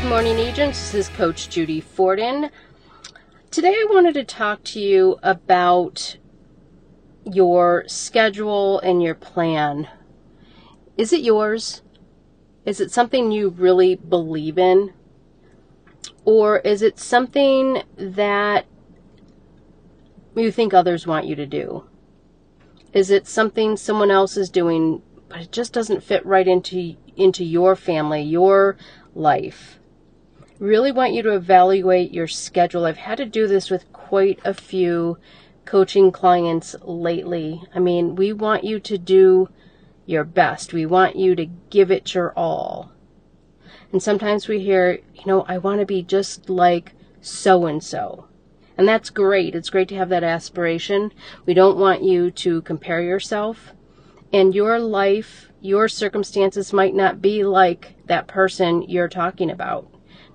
friends, this is Coach Judy Forden. Today I wanted to talk to you about your schedule and your plan. Is it yours? Is it something you really believe in? Or is it something that you think others want you to do? Is it something someone else is doing, but it just doesn't fit right into into your family, your life? Really want you to evaluate your schedule. I've had to do this with quite a few coaching clients lately. I mean, we want you to do your best. We want you to give it your all. And sometimes we hear, you know, I want to be just like so and so. And that's great. It's great to have that aspiration. We don't want you to compare yourself. And your life, your circumstances might not be like that person you're talking about.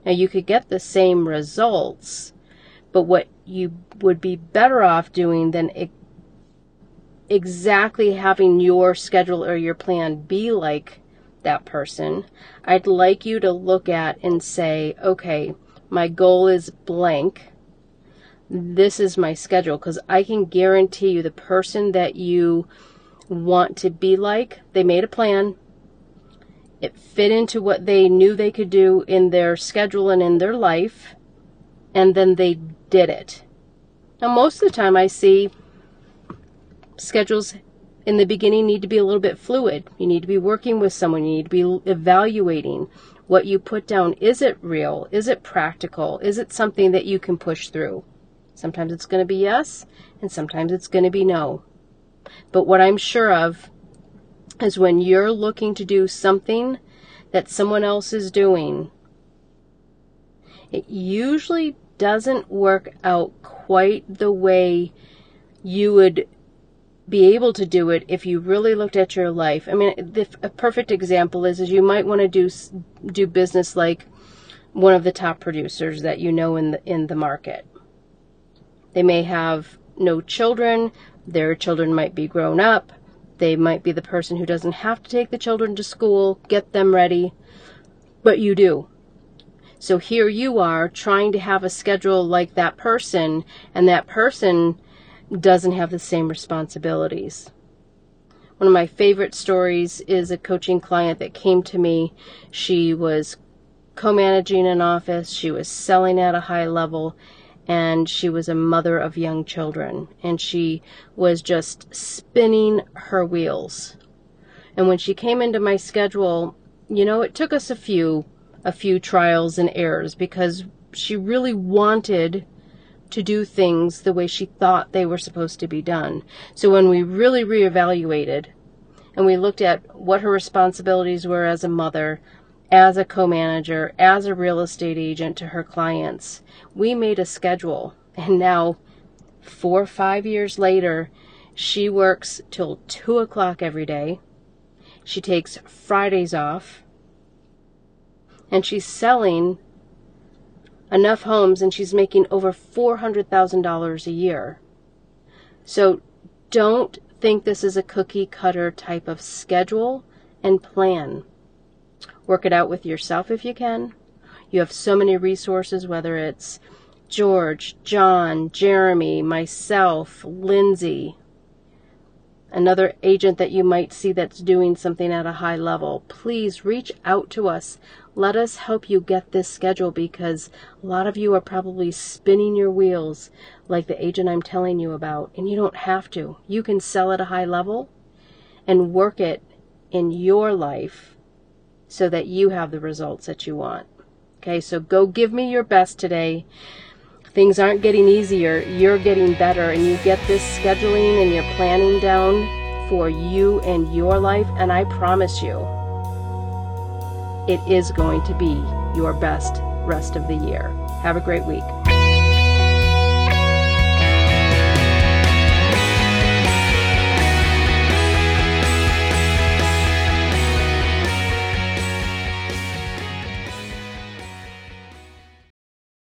Now, you could get the same results, but what you would be better off doing than exactly having your schedule or your plan be like that person, I'd like you to look at and say, okay, my goal is blank this is my schedule because I can guarantee you the person that you want to be like, they made a plan. It fit into what they knew they could do in their schedule and in their life, and then they did it. Now, most of the time, I see schedules in the beginning need to be a little bit fluid. You need to be working with someone, you need to be evaluating what you put down. Is it real? Is it practical? Is it something that you can push through? Sometimes it's going to be yes, and sometimes it's going to be no. But what I'm sure of is when you're looking to do something that someone else is doing, it usually doesn't work out quite the way you would be able to do it if you really looked at your life. I mean, the, a perfect example is, is you might want to do do business like one of the top producers that you know in the in the market. They may have no children, their children might be grown up, they might be the person who doesn't have to take the children to school, get them ready, but you do. So here you are trying to have a schedule like that person, and that person doesn't have the same responsibilities. One of my favorite stories is a coaching client that came to me. She was co managing an office, she was selling at a high level, and she was a mother of young children and she was just spinning her wheels. And when she came into my schedule, you know, it took us a few a few trials and errors because she really wanted to do things the way she thought they were supposed to be done. So when we really reevaluated and we looked at what her responsibilities were as a mother, as a co manager, as a real estate agent to her clients. We made a schedule, and now, four or five years later, she works till 2 o'clock every day. She takes Fridays off, and she's selling enough homes and she's making over $400,000 a year. So don't think this is a cookie cutter type of schedule and plan. Work it out with yourself if you can. You have so many resources, whether it's George, John, Jeremy, myself, Lindsay, another agent that you might see that's doing something at a high level. Please reach out to us. Let us help you get this schedule because a lot of you are probably spinning your wheels like the agent I'm telling you about, and you don't have to. You can sell at a high level and work it in your life so that you have the results that you want. Okay, so go give me your best today. Things aren't getting easier, you're getting better, and you get this scheduling and your planning down for you and your life, and I promise you, it is going to be your best rest of the year. Have a great week.